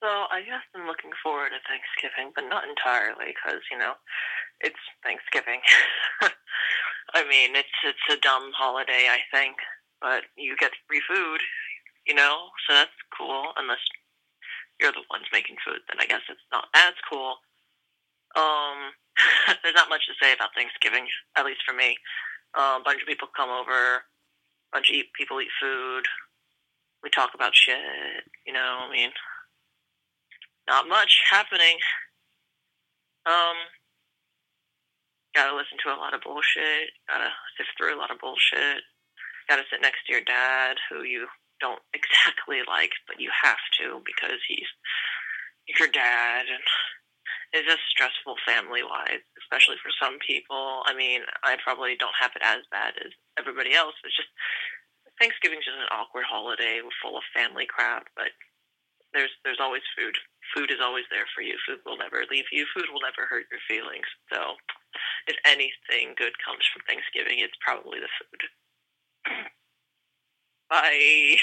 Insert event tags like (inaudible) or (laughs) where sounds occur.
So I guess I'm looking forward to Thanksgiving, but not entirely because you know it's Thanksgiving. (laughs) I mean, it's it's a dumb holiday, I think, but you get free food, you know, so that's cool. Unless you're the ones making food, then I guess it's not as cool. Um, (laughs) there's not much to say about Thanksgiving, at least for me. Uh, a bunch of people come over, a bunch of eat, people eat food. We talk about shit, you know. I mean, not much happening. Um, gotta listen to a lot of bullshit. Gotta sift through a lot of bullshit. Gotta sit next to your dad, who you don't exactly (laughs) like, but you have to because he's your dad, and it's just stressful family wise, especially for some people. I mean, I probably don't have it as bad as everybody else. It's just Thanksgiving's just an awkward holiday full of family crap, but there's there's always food. Food is always there for you. Food will never leave you. Food will never hurt your feelings. So, if anything good comes from Thanksgiving, it's probably the food. (clears throat) Bye.